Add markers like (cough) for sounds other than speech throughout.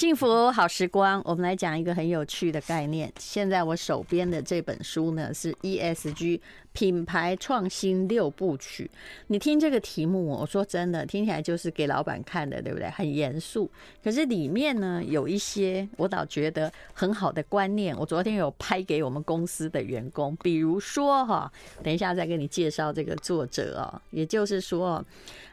幸福好时光，我们来讲一个很有趣的概念。现在我手边的这本书呢，是 ESG 品牌创新六部曲。你听这个题目，我说真的，听起来就是给老板看的，对不对？很严肃。可是里面呢，有一些我倒觉得很好的观念。我昨天有拍给我们公司的员工，比如说哈，等一下再给你介绍这个作者哦。也就是说，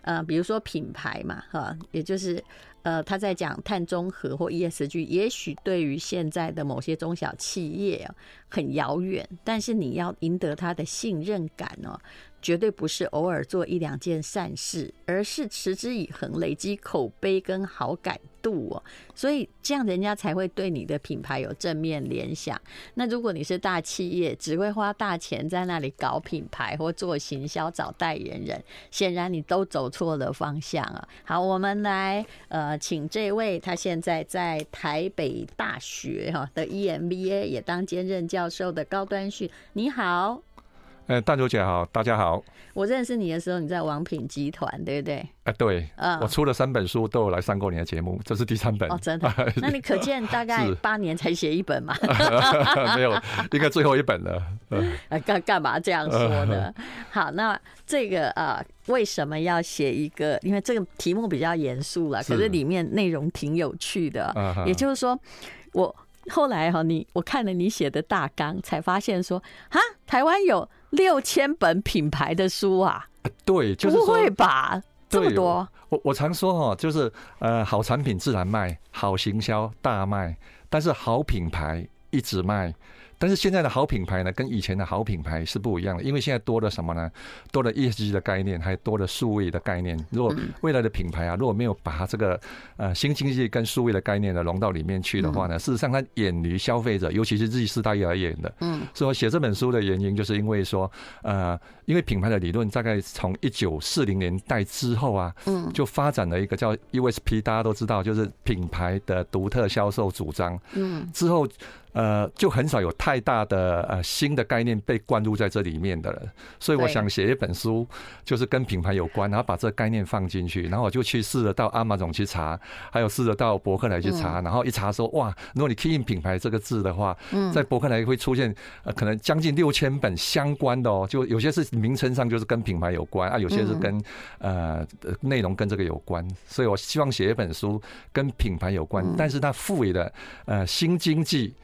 呃，比如说品牌嘛，哈，也就是。呃，他在讲碳中和 (laughs) 或 ESG，也许对于现在的某些中小企业很遥远，但是你要赢得他的信任感哦。绝对不是偶尔做一两件善事，而是持之以恒，累积口碑跟好感度哦。所以这样人家才会对你的品牌有正面联想。那如果你是大企业，只会花大钱在那里搞品牌或做行销、找代言人，显然你都走错了方向啊。好，我们来呃，请这位他现在在台北大学哈的 EMBA 也当兼任教授的高端旭，你好。呃，大刘姐好，大家好。我认识你的时候，你在王品集团，对不对？哎、呃，对，嗯，我出了三本书，都有来上过你的节目，这是第三本。哦，真的？(laughs) 那你可见大概八年才写一本嘛？(laughs) 没有，应该最后一本了。干干嘛这样说呢？(laughs) 好，那这个啊、呃，为什么要写一个？因为这个题目比较严肃了，可是里面内容挺有趣的。也就是说，我后来哈，你我看了你写的大纲，才发现说，哈，台湾有。六千本品牌的书啊？对，就是不会吧？这么多？我我常说哈，就是呃，好产品自然卖，好行销大卖，但是好品牌一直卖。但是现在的好品牌呢，跟以前的好品牌是不一样的，因为现在多了什么呢？多了 ESG 的概念，还多了数位的概念。如果未来的品牌啊，如果没有把这个呃新经济跟数位的概念呢融到里面去的话呢，事实上它远离消费者，尤其是 Z 世代而言的。嗯，所以我写这本书的原因，就是因为说，呃，因为品牌的理论大概从一九四零年代之后啊，嗯，就发展了一个叫 USP，大家都知道，就是品牌的独特销售主张。嗯，之后。呃，就很少有太大的呃新的概念被灌入在这里面的了，所以我想写一本书，就是跟品牌有关，然后把这个概念放进去，然后我就去试着到 Amazon 去查，还有试着到博客来去查，然后一查说哇，如果你 key in 品牌这个字的话，在博客来会出现呃可能将近六千本相关的哦，就有些是名称上就是跟品牌有关啊，有些是跟呃内容跟这个有关，所以我希望写一本书跟品牌有关，但是它赋予的呃新经济。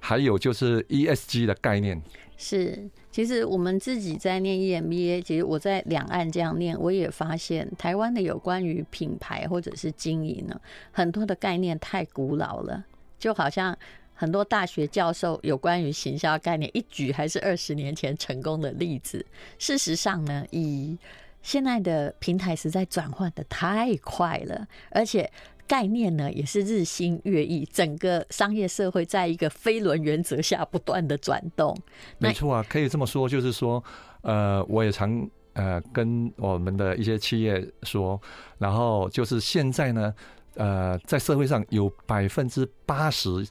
还有就是 ESG 的概念是，其实我们自己在念 EMBA，其实我在两岸这样念，我也发现台湾的有关于品牌或者是经营呢，很多的概念太古老了，就好像很多大学教授有关于行销概念一举还是二十年前成功的例子。事实上呢，以现在的平台实在转换得太快了，而且。概念呢也是日新月异，整个商业社会在一个飞轮原则下不断的转动。没错啊，可以这么说，就是说，呃，我也常呃跟我们的一些企业说，然后就是现在呢，呃，在社会上有百分之八十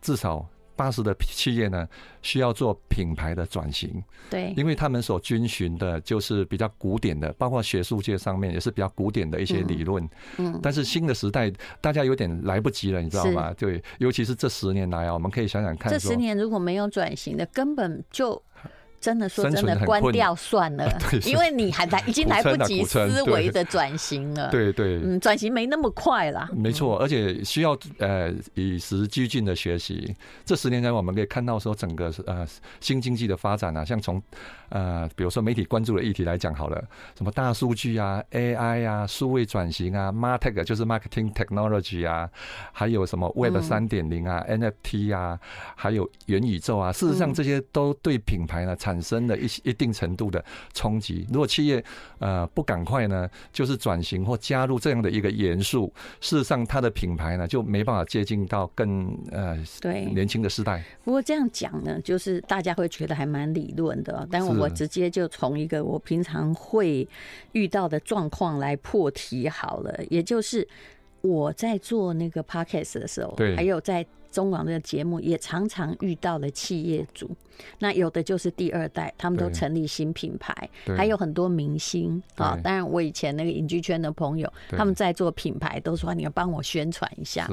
至少。八十的企业呢，需要做品牌的转型，对，因为他们所遵循的就是比较古典的，包括学术界上面也是比较古典的一些理论，嗯，但是新的时代大家有点来不及了，你知道吗？对，尤其是这十年来啊，我们可以想想看，这十年如果没有转型的，根本就。真的说真的，关掉算了，(laughs) 因为你还来已经来不及 (laughs) 思维的转型了。对对，嗯，转型没那么快啦。没错，而且需要呃与时俱进的学习。这十年来，我们可以看到说，整个呃新经济的发展啊，像从呃比如说媒体关注的议题来讲好了，什么大数据啊、AI 啊、数位转型啊、Martech 就是 Marketing Technology 啊，还有什么 Web 三点零啊、NFT 啊，还有元宇宙啊，事实上这些都对品牌呢产产生了一一定程度的冲击。如果企业呃不赶快呢，就是转型或加入这样的一个元素，事实上它的品牌呢就没办法接近到更呃对年轻的世代。不过这样讲呢，就是大家会觉得还蛮理论的。但我直接就从一个我平常会遇到的状况来破题好了，也就是我在做那个 podcast 的时候，对，还有在中广的节目，也常常遇到了企业主。那有的就是第二代，他们都成立新品牌，还有很多明星啊。当然，我以前那个影剧圈的朋友，他们在做品牌，都说你要帮我宣传一下。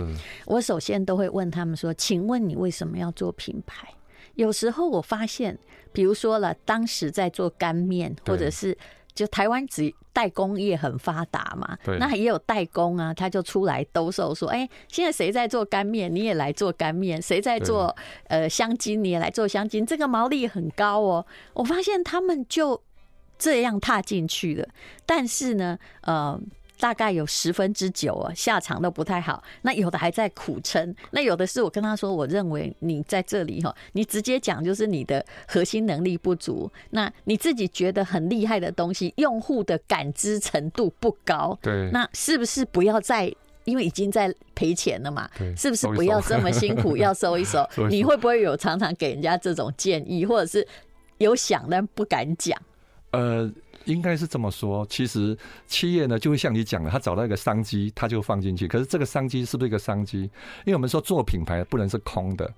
我首先都会问他们说：“请问你为什么要做品牌？”有时候我发现，比如说了，当时在做干面，或者是。就台湾只代工业很发达嘛，那也有代工啊，他就出来兜售说，哎，现在谁在做干面，你也来做干面；谁在做呃香精，你也来做香精，这个毛利很高哦。我发现他们就这样踏进去了，但是呢，呃。大概有十分之九啊，下场都不太好。那有的还在苦撑，那有的是我跟他说，我认为你在这里哈，你直接讲就是你的核心能力不足。那你自己觉得很厉害的东西，用户的感知程度不高。对，那是不是不要再，因为已经在赔钱了嘛？是不是不要这么辛苦，要 (laughs) 收一收？你会不会有常常给人家这种建议，或者是有想但不敢讲？呃。应该是这么说，其实企业呢就会像你讲的，他找到一个商机，他就放进去。可是这个商机是不是一个商机？因为我们说做品牌不能是空的。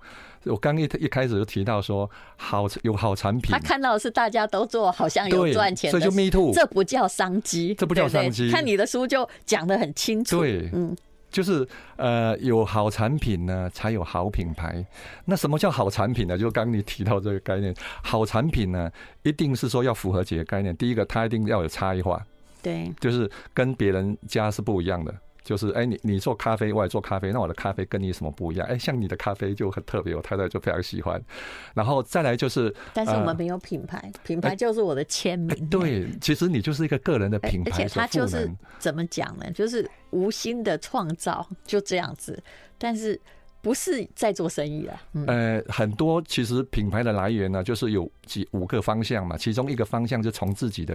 我刚一一开始就提到说，好有好产品，他看到的是大家都做，好像有赚钱，所以就 me too，这不叫商机，这不叫商机。看你的书就讲的很清楚，对，嗯。就是呃，有好产品呢，才有好品牌。那什么叫好产品呢？就刚你提到这个概念，好产品呢，一定是说要符合几个概念。第一个，它一定要有差异化，对，就是跟别人家是不一样的。就是哎，你你做咖啡，我也做咖啡，那我的咖啡跟你什么不一样？哎，像你的咖啡就很特别，我太太就非常喜欢。然后再来就是，但是我们没有品牌，品牌就是我的签名。对，其实你就是一个个人的 (laughs) 品牌，而且它就是怎么讲呢？就是无心的创造，就这样子。但是。不是在做生意啊，呃，很多其实品牌的来源呢，就是有几五个方向嘛，其中一个方向就从自己的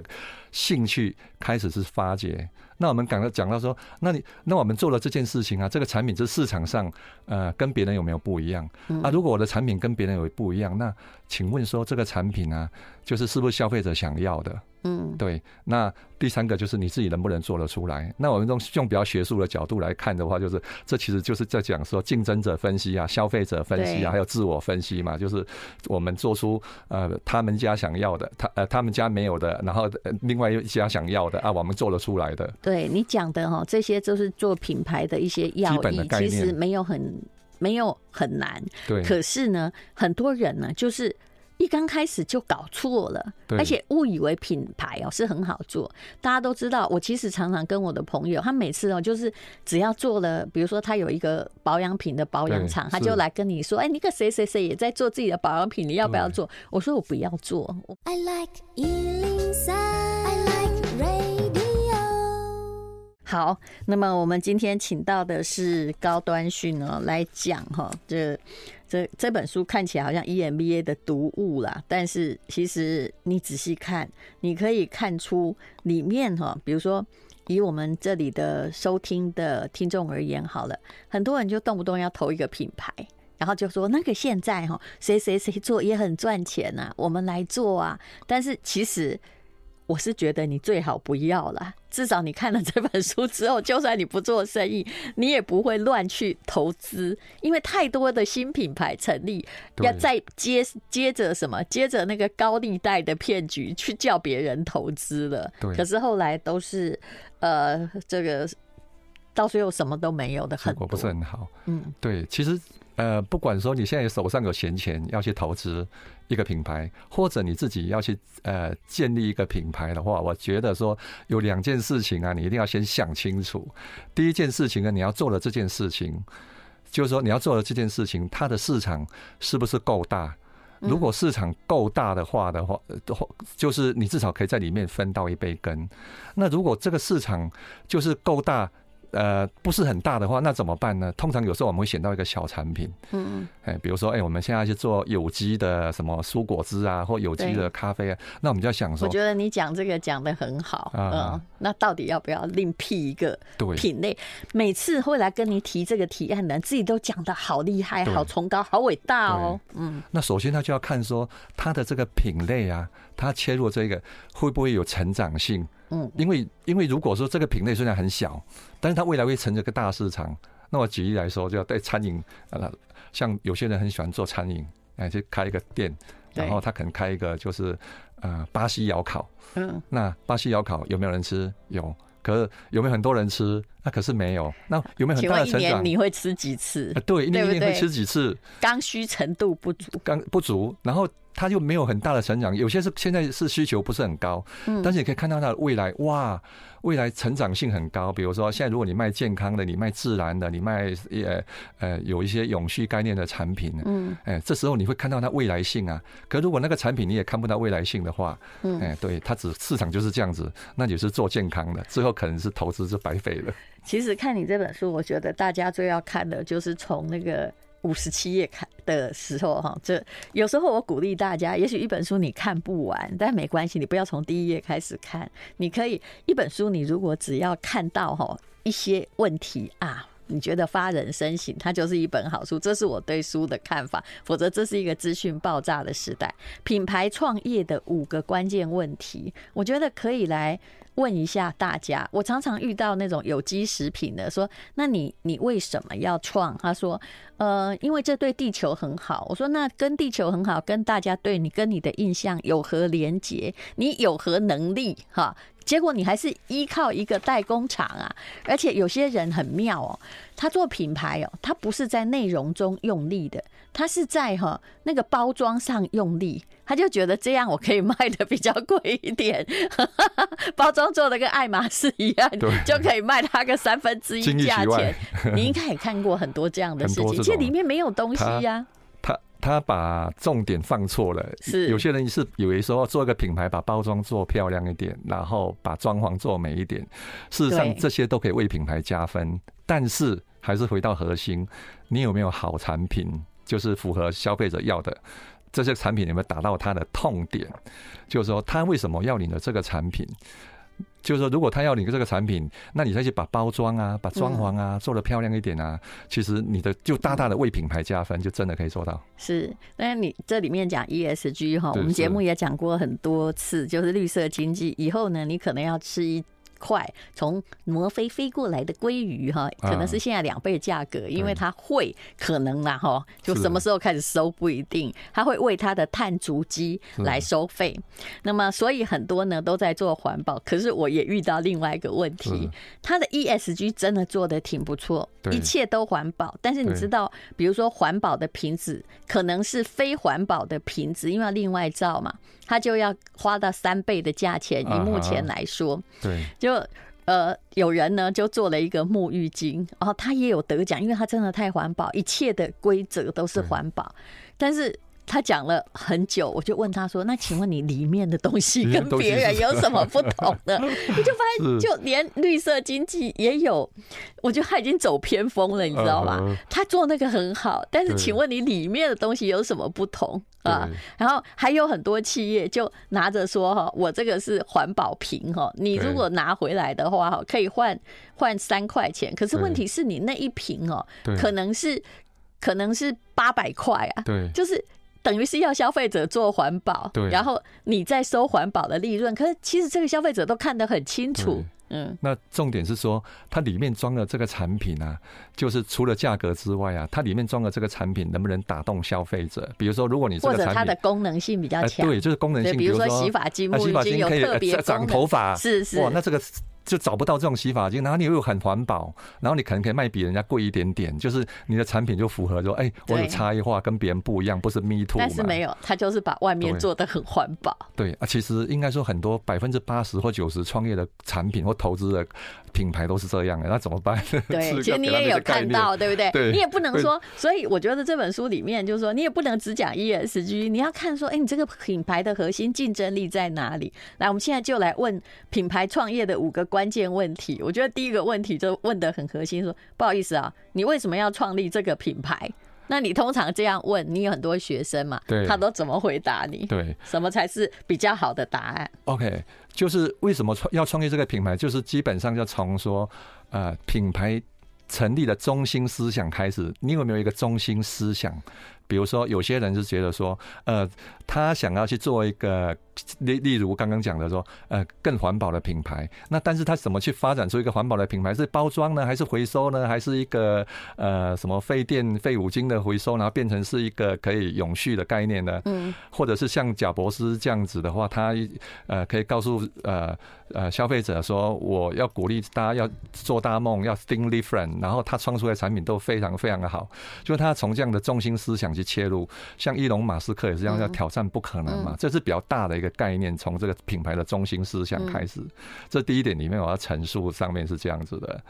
兴趣开始是发掘。那我们讲到讲到说，那你那我们做了这件事情啊，这个产品在市场上呃跟别人有没有不一样啊？如果我的产品跟别人有不一样，那请问说这个产品呢，就是是不是消费者想要的？嗯，对。那第三个就是你自己能不能做得出来？那我们用用比较学术的角度来看的话，就是这其实就是在讲说竞争者分析啊、消费者分析啊，还有自我分析嘛。就是我们做出呃他们家想要的，他呃他们家没有的，然后另外一家想要的啊，我们做得出来的。对你讲的哈，这些都是做品牌的一些要义，其实没有很没有很难。对，可是呢，很多人呢就是。一刚开始就搞错了，而且误以为品牌哦是很好做。大家都知道，我其实常常跟我的朋友，他每次哦就是只要做了，比如说他有一个保养品的保养厂，他就来跟你说：“哎，那个谁谁谁也在做自己的保养品，你要不要做？”我说：“我不要做。” I like 好，那么我们今天请到的是高端训哦，来讲哈，这这这本书看起来好像 EMBA 的读物啦，但是其实你仔细看，你可以看出里面哈，比如说以我们这里的收听的听众而言，好了，很多人就动不动要投一个品牌，然后就说那个现在哈谁谁谁做也很赚钱呐，我们来做啊，但是其实。我是觉得你最好不要啦，至少你看了这本书之后，就算你不做生意，你也不会乱去投资，因为太多的新品牌成立，要再接接着什么，接着那个高利贷的骗局去叫别人投资了。对，可是后来都是呃，这个到最后什么都没有的，结果不是很好。嗯，对，其实。呃，不管说你现在手上有闲钱要去投资一个品牌，或者你自己要去呃建立一个品牌的话，我觉得说有两件事情啊，你一定要先想清楚。第一件事情呢，你要做的这件事情，就是说你要做的这件事情，它的市场是不是够大？如果市场够大的话的话，就是你至少可以在里面分到一杯羹。那如果这个市场就是够大，呃，不是很大的话，那怎么办呢？通常有时候我们会选到一个小产品，嗯嗯，哎，比如说，哎，我们现在去做有机的什么蔬果汁啊，或有机的咖啡啊，那我们就要想说，我觉得你讲这个讲的很好，嗯，那到底要不要另辟一个品类？每次会来跟你提这个提案的人，自己都讲的好厉害、好崇高、好伟大哦，嗯。那首先他就要看说他的这个品类啊。他切入这个会不会有成长性？嗯，因为因为如果说这个品类虽然很小，但是它未来会成这个大市场。那我举例来说，就要在餐饮，呃，像有些人很喜欢做餐饮，哎，就开一个店，然后他可能开一个就是呃巴西窑烤。嗯，那巴西窑烤有没有人吃？有。可是有没有很多人吃？那可是没有。那有没有很大的成长？一年你会吃几次？对，一年一年会吃几次？刚需程度不足，刚不足，然后。它就没有很大的成长，有些是现在是需求不是很高，嗯，但是你可以看到它的未来，哇，未来成长性很高。比如说，现在如果你卖健康的，你卖自然的，你卖呃呃有一些永续概念的产品，嗯，哎，这时候你会看到它未来性啊。可如果那个产品你也看不到未来性的话，嗯，哎，对，它只市场就是这样子，那你是做健康的，最后可能是投资是白费了。其实看你这本书，我觉得大家最要看的就是从那个。五十七页看的时候，哈，这有时候我鼓励大家，也许一本书你看不完，但没关系，你不要从第一页开始看，你可以一本书，你如果只要看到哈一些问题啊，你觉得发人深省，它就是一本好书。这是我对书的看法，否则这是一个资讯爆炸的时代。品牌创业的五个关键问题，我觉得可以来。问一下大家，我常常遇到那种有机食品的，说：“那你你为什么要创？”他说：“呃，因为这对地球很好。”我说：“那跟地球很好，跟大家对你跟你的印象有何连结？你有何能力？哈，结果你还是依靠一个代工厂啊！而且有些人很妙哦，他做品牌哦，他不是在内容中用力的，他是在哈那个包装上用力。”他就觉得这样我可以卖的比较贵一点，(laughs) 包装做的跟爱马仕一样，就可以卖他个三分之一价钱。(laughs) 你应该也看过很多这样的事情，其实里面没有东西呀。他他把重点放错了，是有些人是以为说做一个品牌，把包装做漂亮一点，然后把装潢做美一点。事实上这些都可以为品牌加分，但是还是回到核心，你有没有好产品，就是符合消费者要的。这些产品有没有达到他的痛点？就是说，他为什么要你的这个产品？就是说，如果他要你的这个产品，那你再去把包装啊、把装潢啊做得漂亮一点啊，其实你的就大大的为品牌加分，就真的可以做到。是，那你这里面讲 ESG 哈，我们节目也讲过很多次，就是绿色经济。以后呢，你可能要吃一。块从挪飞飞过来的鲑鱼哈，可能是现在两倍价格，因为它会可能啦哈，就什么时候开始收不一定，它会为它的碳足迹来收费。那么所以很多呢都在做环保，可是我也遇到另外一个问题，它的 ESG 真的做的挺不错，一切都环保，但是你知道，比如说环保的瓶子可能是非环保的瓶子，因为要另外造嘛，它就要花到三倍的价钱。以目前来说，对，就。就呃，有人呢就做了一个沐浴巾，然后他也有得奖，因为他真的太环保，一切的规则都是环保。但是他讲了很久，我就问他说：“那请问你里面的东西跟别人有什么不同的？”你就发现，就连绿色经济也有，我觉得他已经走偏锋了，你知道吗？他做那个很好，但是请问你里面的东西有什么不同？啊，然后还有很多企业就拿着说哈，我这个是环保瓶哈，你如果拿回来的话哈，可以换换三块钱。可是问题是你那一瓶哦，可能是可能是八百块啊，对，就是等于是要消费者做环保，对，然后你再收环保的利润。可是其实这个消费者都看得很清楚。嗯，那重点是说，它里面装的这个产品啊，就是除了价格之外啊，它里面装的这个产品能不能打动消费者？比如说，如果你或者它的功能性比较强，对，就是功能性，比如说洗发精、沐浴精有特别长头发，是是，哇，那这个。就找不到这种洗发精，然后你又很环保，然后你可能可以卖比人家贵一点点，就是你的产品就符合说，哎，我有差异化，跟别人不一样，不是 me too。但是没有，他就是把外面做的很环保。对啊，其实应该说很多百分之八十或九十创业的产品或投资的品牌都是这样的，那怎么办？(laughs) (laughs) 对，其实你也有看到，对不对？对，你也不能说，所以我觉得这本书里面就是说，你也不能只讲 ESG，你要看说，哎，你这个品牌的核心竞争力在哪里？来，我们现在就来问品牌创业的五个关键问题，我觉得第一个问题就问的很核心，说不好意思啊，你为什么要创立这个品牌？那你通常这样问，你有很多学生嘛？对，他都怎么回答你？对，什么才是比较好的答案？OK，就是为什么创要创立这个品牌，就是基本上就从说呃品牌成立的中心思想开始，你有没有一个中心思想？比如说，有些人是觉得说，呃，他想要去做一个例例如刚刚讲的说，呃，更环保的品牌。那但是他怎么去发展出一个环保的品牌？是包装呢，还是回收呢？还是一个呃什么废电废五金的回收，然后变成是一个可以永续的概念呢？嗯，或者是像贾博斯这样子的话，他呃可以告诉呃呃消费者说，我要鼓励大家要做大梦，要 think different，然后他创出来的产品都非常非常的好。就他从这样的中心思想去切入，像伊隆马斯克也是这样，要挑战不可能嘛，这是比较大的一个概念，从这个品牌的中心思想开始。这第一点里面我要陈述上面是这样子的。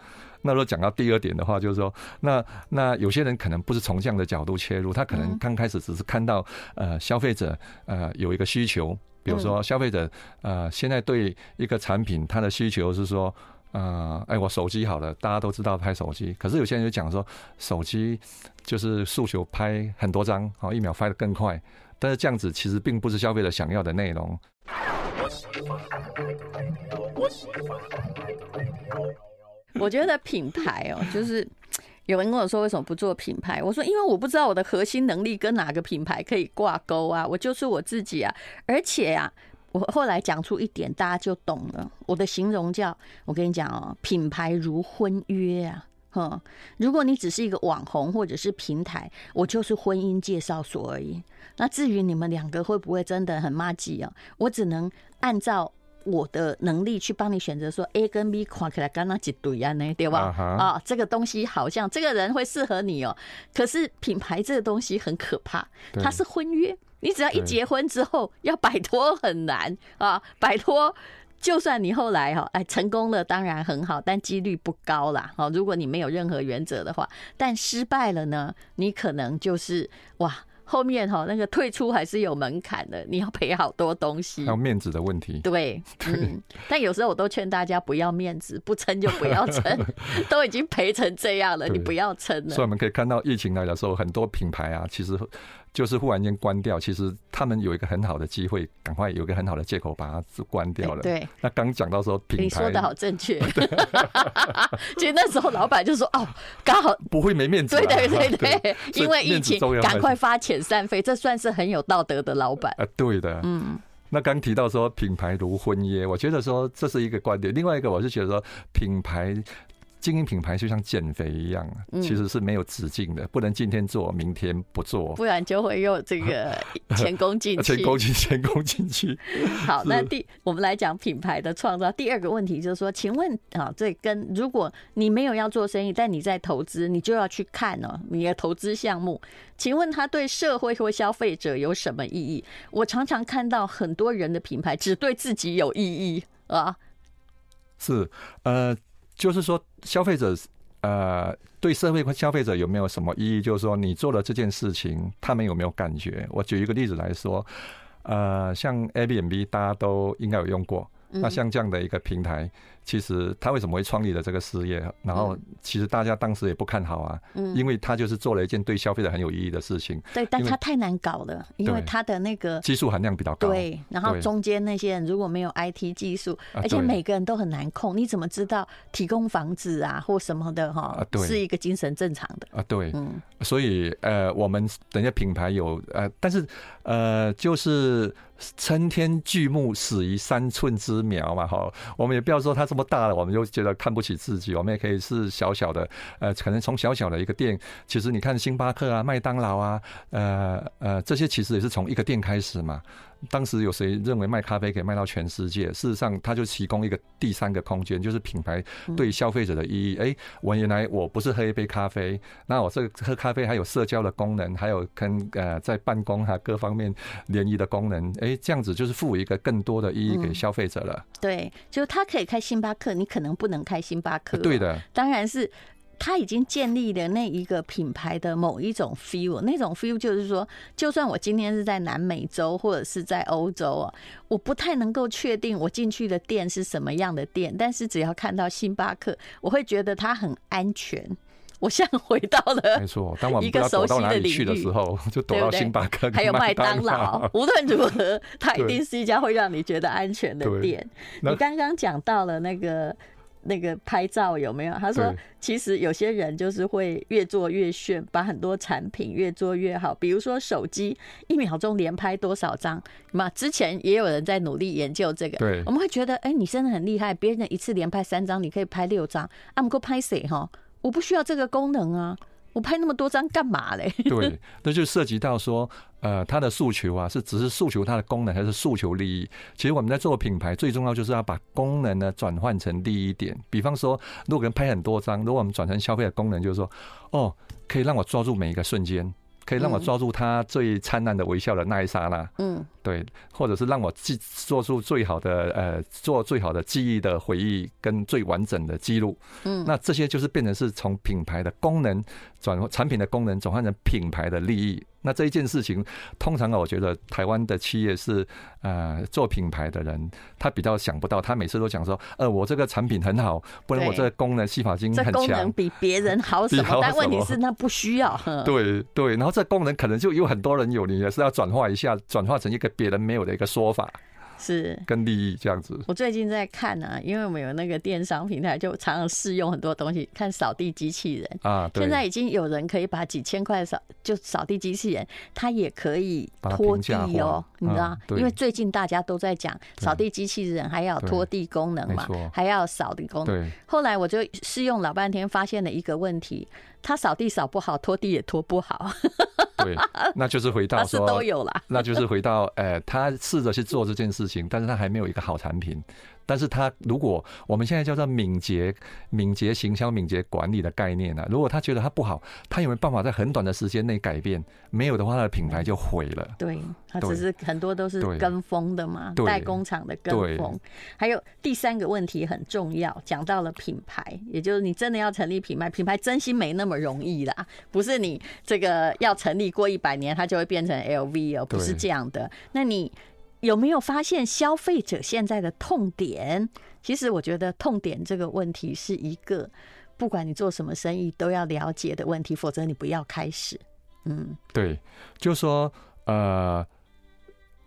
那如果讲到第二点的话，就是说，那那有些人可能不是从这样的角度切入，他可能刚开始只是看到呃消费者呃有一个需求，比如说消费者呃现在对一个产品他的需求是说。呃，哎，我手机好了，大家都知道拍手机。可是有些人就讲说，手机就是诉求拍很多张，好，一秒拍得更快。但是这样子其实并不是消费者想要的内容。我觉得品牌哦，就是有人跟我说为什么不做品牌？我说因为我不知道我的核心能力跟哪个品牌可以挂钩啊，我就是我自己啊，而且啊。我后来讲出一点，大家就懂了。我的形容叫，我跟你讲哦，品牌如婚约啊，哼！如果你只是一个网红或者是平台，我就是婚姻介绍所而已。那至于你们两个会不会真的很麻吉啊？我只能按照我的能力去帮你选择，说 A 跟 B 看起来刚刚几对啊呢，对吧？啊，这个东西好像这个人会适合你哦。可是品牌这个东西很可怕，它是婚约。你只要一结婚之后，要摆脱很难啊！摆脱，就算你后来哈哎成功了，当然很好，但几率不高啦。哈，如果你没有任何原则的话，但失败了呢，你可能就是哇。后面哈那个退出还是有门槛的，你要赔好多东西，还有面子的问题。对，(laughs) 嗯，但有时候我都劝大家不要面子，不撑就不要撑，(laughs) 都已经赔成这样了，你不要撑了。所以我们可以看到疫情来的时候，很多品牌啊，其实就是忽然间关掉，其实他们有一个很好的机会，赶快有一个很好的借口把它关掉了。对，那刚讲到说品牌，你说的好正确。(laughs) 其实那时候老板就说：“哦，刚好不会没面子。”对对 (laughs) 对对，因为疫情，赶快发遣散费，这算是很有道德的老板啊。对的，嗯。那刚提到说品牌如婚约，我觉得说这是一个观点。另外一个，我是觉得说品牌。经营品牌就像减肥一样，其实是没有止境的，不能今天做，明天不做，不然就会又这个 (laughs) 前功尽弃。前功尽，前功尽弃。(laughs) 好，那第我们来讲品牌的创造。第二个问题就是说，请问啊，这跟如果你没有要做生意，但你在投资，你就要去看哦，你的投资项目，请问它对社会或消费者有什么意义？我常常看到很多人的品牌只对自己有意义啊。是，呃。就是说，消费者呃，对社会和消费者有没有什么意义？就是说，你做了这件事情，他们有没有感觉？我举一个例子来说，呃，像 Airbnb，大家都应该有用过。那像这样的一个平台，其实他为什么会创立了这个事业？然后其实大家当时也不看好啊，嗯因为他就是做了一件对消费者很有意义的事情。对，但他太难搞了，因为他的那个技术含量比较高。对，然后中间那些人如果没有 IT 技术，而且每个人都很难控，你怎么知道提供房子啊或什么的哈？是一个精神正常的啊？对，嗯，所以呃，我们等下品牌有呃，但是呃，就是。参天巨木，始于三寸之苗嘛，哈，我们也不要说他这么大了，我们就觉得看不起自己。我们也可以是小小的，呃，可能从小小的一个店，其实你看星巴克啊、麦当劳啊，呃呃，这些其实也是从一个店开始嘛。当时有谁认为卖咖啡可以卖到全世界？事实上，它就提供一个第三个空间，就是品牌对消费者的意义。哎，我原来我不是喝一杯咖啡，那我这个喝咖啡还有社交的功能，还有跟呃在办公哈各方面联谊的功能。哎，这样子就是赋予一个更多的意义给消费者了。对，就他可以开星巴克，你可能不能开星巴克。对的，当然是。他已经建立了那一个品牌的某一种 feel，那种 feel 就是说，就算我今天是在南美洲或者是在欧洲啊，我不太能够确定我进去的店是什么样的店，但是只要看到星巴克，我会觉得它很安全。我像回到了没错，当我们一个熟悉的领域的时候，就躲到星巴克，还有麦当劳。无论如何，它 (laughs) 一定是一家会让你觉得安全的店。你刚刚讲到了那个。那个拍照有没有？他说，其实有些人就是会越做越炫，把很多产品越做越好。比如说手机，一秒钟连拍多少张嘛？之前也有人在努力研究这个。对，我们会觉得，哎，你真的很厉害，别人一次连拍三张，你可以拍六张。啊，不过拍谁哈？我不需要这个功能啊。我拍那么多张干嘛嘞？对，(laughs) 那就涉及到说，呃，他的诉求啊，是只是诉求它的功能，还是诉求利益？其实我们在做品牌，最重要就是要把功能呢转换成利益点。比方说，如果人拍很多张，如果我们转成消费的功能，就是说，哦，可以让我抓住每一个瞬间。可以让我抓住他最灿烂的微笑的那一刹那，嗯，对，或者是让我记做出最好的呃，做最好的记忆的回忆跟最完整的记录，嗯，那这些就是变成是从品牌的功能转产品的功能转换成品牌的利益。那这一件事情，通常我觉得台湾的企业是呃做品牌的人，他比较想不到，他每次都讲说，呃，我这个产品很好，不然我这个功能洗发精很强，这功能比别人好什么？但问题是那不需要。对对，然后这功能可能就有很多人有，你也是要转化一下，转化成一个别人没有的一个说法。是跟利益这样子。我最近在看啊，因为我们有那个电商平台，就常常试用很多东西。看扫地机器人啊，现在已经有人可以把几千块扫就扫地机器人，它也可以拖地哦，你知道？因为最近大家都在讲扫地机器人还要拖地功能嘛，还要扫地功能。后来我就试用老半天，发现了一个问题。他扫地扫不好，拖地也拖不好。(laughs) 对，那就是回到 (laughs) 说，都有了。那就是回到，呃，他试着去做这件事情，但是他还没有一个好产品。但是他如果我们现在叫做敏捷、敏捷行销、敏捷管理的概念呢、啊？如果他觉得他不好，他有没有办法在很短的时间内改变？没有的话，他的品牌就毁了。对，他只是很多都是跟风的嘛，代工厂的跟风。还有第三个问题很重要，讲到了品牌，也就是你真的要成立品牌，品牌真心没那么容易啦，不是你这个要成立过一百年，它就会变成 LV 哦，不是这样的。那你。有没有发现消费者现在的痛点？其实我觉得痛点这个问题是一个，不管你做什么生意都要了解的问题，否则你不要开始。嗯，对，就说呃，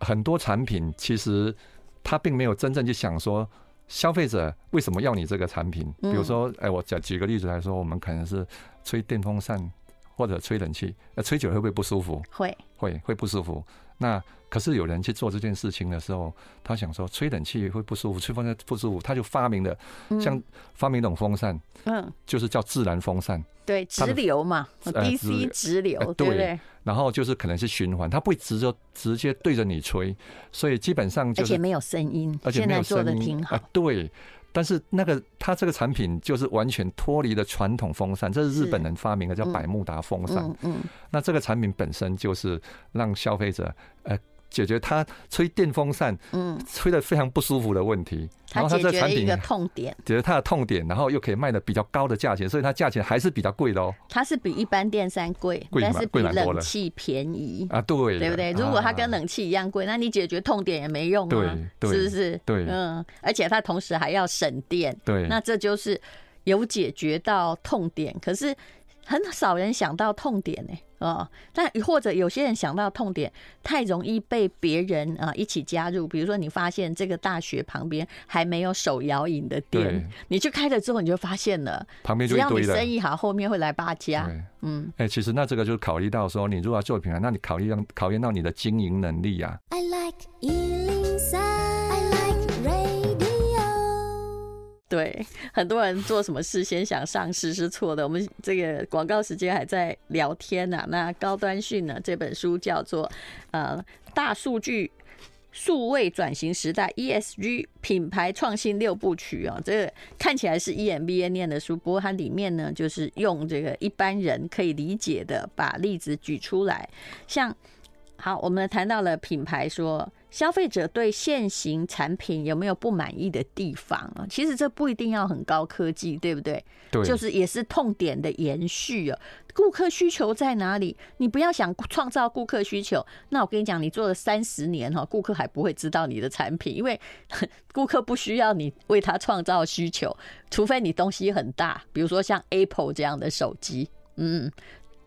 很多产品其实他并没有真正去想说消费者为什么要你这个产品。比如说，哎，我讲举个例子来说，我们可能是吹电风扇或者吹冷气，那吹久了会不会不舒服？会，会，会不舒服。那可是有人去做这件事情的时候，他想说吹冷气会不舒服，吹风扇不舒服，他就发明了像发明一种风扇，嗯，就是叫自然风扇，对，直流嘛，DC 直流，对不对？然后就是可能是循环，它不会直接直接对着你吹，所以基本上就是而且没有声音，而且没有声音，做得挺好，对。但是那个它这个产品就是完全脱离了传统风扇，这是日本人发明的，叫百慕达风扇。嗯，那这个产品本身就是让消费者呃。解决他吹电风扇，嗯，吹的非常不舒服的问题。然后他这个产品一个痛点，解决他的痛点，然后又可以卖的比较高的价钱，所以它价钱还是比较贵的哦。它是比一般电扇贵，但是比冷气便宜啊，对，对不对？如果它跟冷气一样贵，那你解决痛点也没用啊，是不是？对，嗯，而且它同时还要省电，对，那这就是有解决到痛点，可是。很少人想到痛点呢，哦，但或者有些人想到痛点，太容易被别人啊一起加入。比如说，你发现这个大学旁边还没有手摇饮的店，你去开了之后，你就发现了旁边就一堆人，只要你生意好，后面会来八家。嗯，哎，其实那这个就是考虑到说，你如果要做品牌，那你考虑到考验到你的经营能力啊。I like 对，很多人做什么事先想上市是错的。我们这个广告时间还在聊天呢、那高端讯呢？这本书叫做《呃大数据数位转型时代 ESG 品牌创新六部曲》哦。这个看起来是 EMBA 念的书，不过它里面呢，就是用这个一般人可以理解的，把例子举出来。像好，我们谈到了品牌说。消费者对现行产品有没有不满意的地方啊？其实这不一定要很高科技，对不对？对，就是也是痛点的延续啊。顾客需求在哪里？你不要想创造顾客需求，那我跟你讲，你做了三十年哈，顾客还不会知道你的产品，因为 (laughs) 顾客不需要你为他创造需求，除非你东西很大，比如说像 Apple 这样的手机，嗯。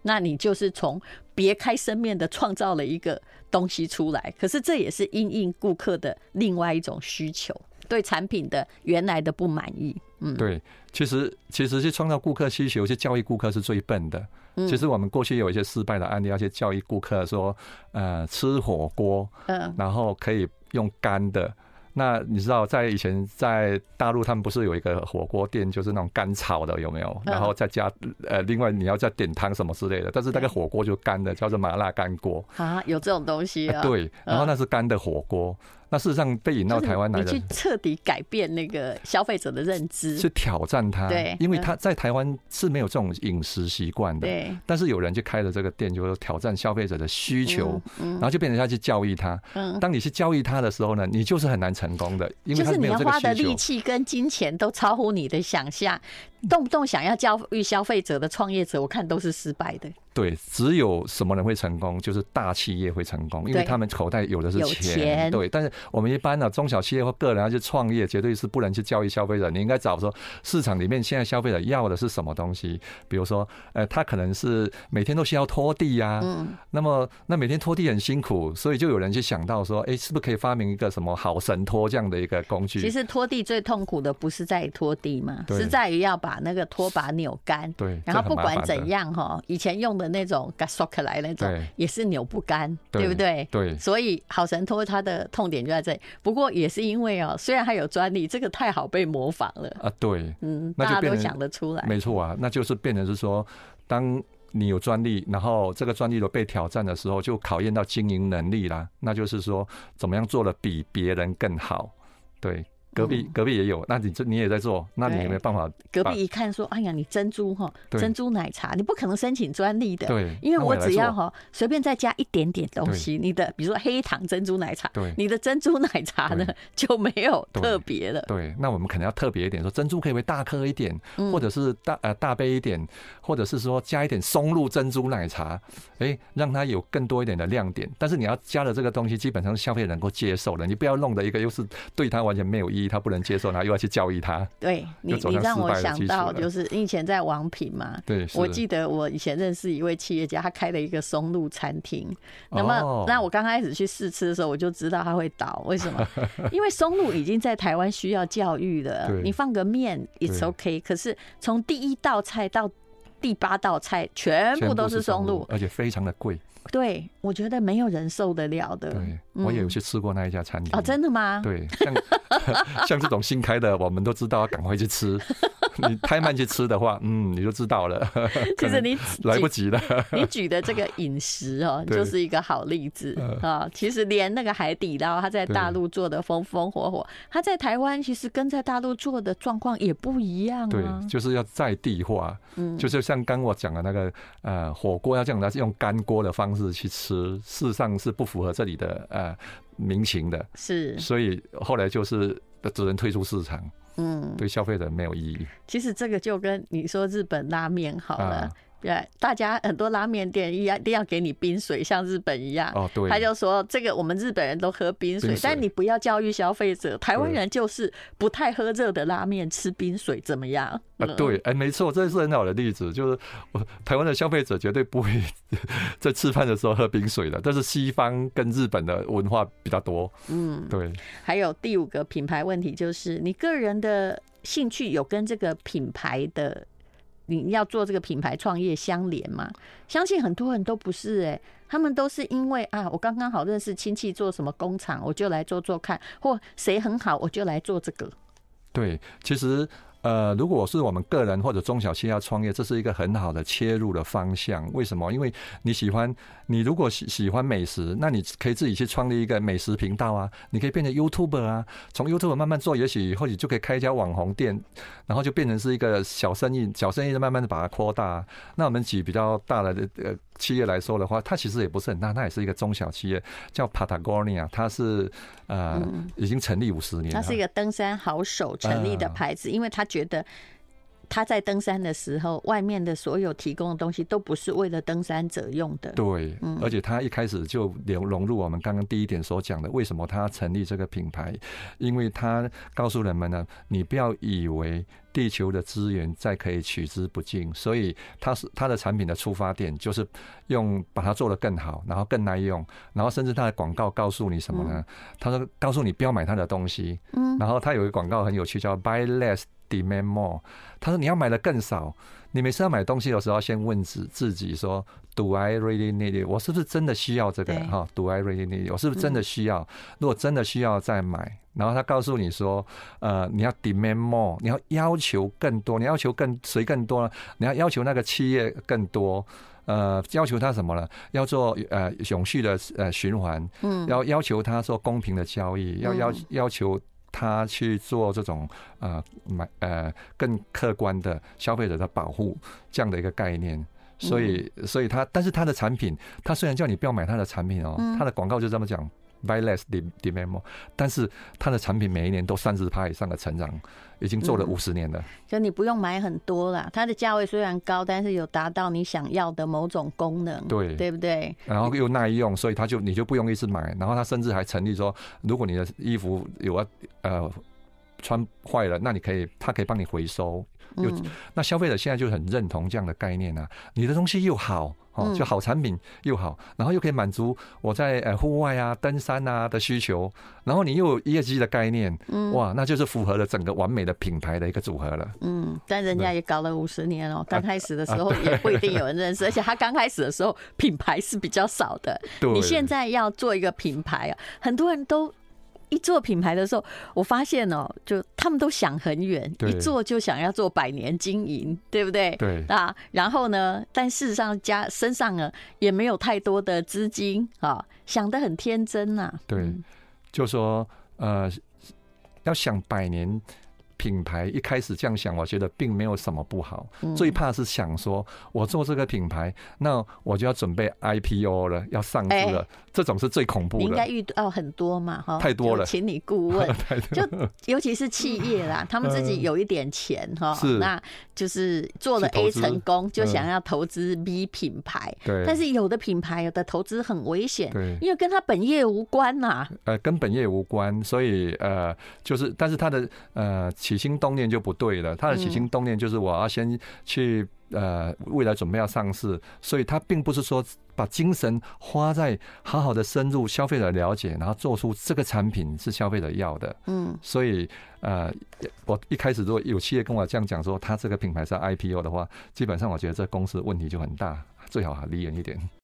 那你就是从别开生面的创造了一个东西出来，可是这也是因应顾客的另外一种需求。对产品的原来的不满意。嗯，对，其实其实去创造顾客需求，去教育顾客是最笨的。其实我们过去有一些失败的案例，要去教育顾客说，呃，吃火锅，嗯，然后可以用干的。那你知道，在以前在大陆，他们不是有一个火锅店，就是那种干炒的，有没有？然后再加呃，另外你要再点汤什么之类的，但是那个火锅就干的，叫做麻辣干锅啊，有这种东西啊？对，然后那是干的火锅。那事实上被引到台湾来的，你去彻底改变那个消费者的认知，去挑战他。对，因为他在台湾是没有这种饮食习惯的。对。但是有人就开了这个店，就是挑战消费者的需求，然后就变成要去教育他。嗯。当你去教育他的时候呢，你就是很难成功的，因为他没有这个需求。就是你要花的力气跟金钱都超乎你的想象，动不动想要教育消费者的创业者，我看都是失败的。对，只有什么人会成功，就是大企业会成功，因为他们口袋有的是钱。对，但是我们一般呢，中小企业或个人要去创业，绝对是不能去教育消费者。你应该找说市场里面现在消费者要的是什么东西，比如说，呃，他可能是每天都需要拖地呀，嗯，那么那每天拖地很辛苦，所以就有人去想到说，哎，是不是可以发明一个什么好神拖这样的一个工具？其实拖地最痛苦的不是在于拖地嘛，是在于要把那个拖把扭干。对，然后不管怎样哈，以前用的。那种 gasok 来那种也是扭不干，对不对？对，所以好神托它的痛点就在这里。不过也是因为哦，虽然它有专利，这个太好被模仿了啊。对，嗯，大家都想得出来。没错啊，那就是变成是说，当你有专利，然后这个专利都被挑战的时候，就考验到经营能力啦。那就是说，怎么样做的比别人更好？对。隔壁隔壁也有，那你这你也在做，那你有没有办法？隔壁一看说：“哎呀，你珍珠哈，珍珠奶茶，你不可能申请专利的。”对，因为我只要哈随便再加一点点东西，你的比如说黑糖珍珠奶茶，对，你的珍珠奶茶呢就没有特别了。对，那我们可能要特别一点，说珍珠可以大颗一点，或者是大呃大杯一点，或者是说加一点松露珍珠奶茶，哎，让它有更多一点的亮点。但是你要加的这个东西，基本上是消费者能够接受的，你不要弄的一个又是对它完全没有意义。他不能接受，然后又要去教育他。对你，你让我想到，就是你以前在王品嘛。对，我记得我以前认识一位企业家，他开了一个松露餐厅。那么，那我刚开始去试吃的时候，我就知道他会倒。为什么？(laughs) 因为松露已经在台湾需要教育了。你放个面，it's OK。可是从第一道菜到第八道菜，全部都是松露，而且非常的贵。对，我觉得没有人受得了的。对，我也有去吃过那一家餐厅。哦，真的吗？对，像 (laughs) 像这种新开的，我们都知道要赶快去吃。你太慢去吃的话，嗯，你就知道了。(laughs) 其实你来不及了。你举的这个饮食哦，(laughs) 就是一个好例子啊。其实连那个海底捞，他在大陆做的风风火火，他在台湾其实跟在大陆做的状况也不一样啊。对，就是要在地化。嗯，就是像刚我讲的那个呃火锅，要这样子用干锅的方式去吃，事实上是不符合这里的呃民情的。是，所以后来就是只能退出市场。嗯，对消费者没有意义。其实这个就跟你说日本拉面好了。对，大家很多拉面店一样，一定要给你冰水，像日本一样。哦，对。他就说，这个我们日本人都喝冰水，但你不要教育消费者，台湾人就是不太喝热的拉面，吃冰水怎么样？啊，对，哎，没错，这是很好的例子，就是我台湾的消费者绝对不会 (laughs) 在吃饭的时候喝冰水的，但是西方跟日本的文化比较多。嗯，对。还有第五个品牌问题，就是你个人的兴趣有跟这个品牌的。你要做这个品牌创业相连嘛？相信很多人都不是哎、他们都是因为啊，我刚刚好认识亲戚做什么工厂，我就来做做看，或谁很好，我就来做这个。对，其实。呃，如果是我们个人或者中小企业要创业，这是一个很好的切入的方向。为什么？因为你喜欢，你如果喜喜欢美食，那你可以自己去创立一个美食频道啊，你可以变成 YouTube 啊，从 YouTube 慢慢做，也许或许就可以开一家网红店，然后就变成是一个小生意，小生意就慢慢的把它扩大。那我们举比较大的呃。企业来说的话，它其实也不是很大，它也是一个中小企业，叫 Patagonia，它是呃、嗯、已经成立五十年了。它是一个登山好手成立的牌子，呃、因为他觉得他在登山的时候，外面的所有提供的东西都不是为了登山者用的。对，而且他一开始就融融入我们刚刚第一点所讲的，为什么他成立这个品牌？因为他告诉人们呢，你不要以为地球的资源再可以取之不尽，所以他是他的产品的出发点就是用把它做得更好，然后更耐用，然后甚至他的广告告诉你什么呢？他说告诉你不要买他的东西，嗯，然后他有一个广告很有趣，叫 Buy Less。Demand more，他说你要买的更少。你每次要买东西的时候，先问自自己说：Do I really need it？我是不是真的需要这个？哈，Do I really need it？我是不是真的需要？如果真的需要再买。然后他告诉你说：呃，你要 demand more，你要要求更多，你要求更谁更多呢？你要要求那个企业更多。呃，要求他什么呢？要做呃永续的呃循环。嗯。要要求他做公平的交易。要要要求。他去做这种呃买呃更客观的消费者的保护这样的一个概念，所以所以他但是他的产品，他虽然叫你不要买他的产品哦，他的广告就这么讲。Buy less, demand more，但是它的产品每一年都三十趴以上的成长，已经做了五十年了。就你不用买很多啦，它的价位虽然高，但是有达到你想要的某种功能，对对不对？然后又耐用，所以它就你就不用一直买。然后它甚至还成立说，如果你的衣服有啊呃穿坏了，那你可以，它可以帮你回收。嗯那消费者现在就很认同这样的概念啊，你的东西又好。哦，就好产品又好，然后又可以满足我在呃户外啊、登山啊的需求，然后你又有业绩的概念，嗯，哇，那就是符合了整个完美的品牌的一个组合了。嗯，但人家也搞了五十年哦，刚开始的时候也不一定有人认识，而且他刚开始的时候品牌是比较少的。你现在要做一个品牌啊，很多人都。一做品牌的时候，我发现哦，就他们都想很远，一做就想要做百年经营，对不对？对啊，然后呢，但事实上家身上呢也没有太多的资金啊，想得很天真呐。对，就说呃，要想百年。品牌一开始这样想，我觉得并没有什么不好。最怕是想说，我做这个品牌，那我就要准备 IPO 了，要上市了，这种是最恐怖的。你应该遇到很多嘛，哈，太多了，请你顾问，(laughs) 就尤其是企业啦，他们自己有一点钱哈，那就是做了 A 成功，就想要投资 B 品牌。对，但是有的品牌有的投资很危险，对，因为跟他本业无关呐。呃，跟本业无关，所以呃，就是，但是他的呃。起心动念就不对了，他的起心动念就是我要先去呃，未来准备要上市，所以他并不是说把精神花在好好的深入消费者了解，然后做出这个产品是消费者要的。嗯，所以呃，我一开始如果有企业跟我这样讲说，他这个品牌是 IPO 的话，基本上我觉得这公司问题就很大，最好离远一点。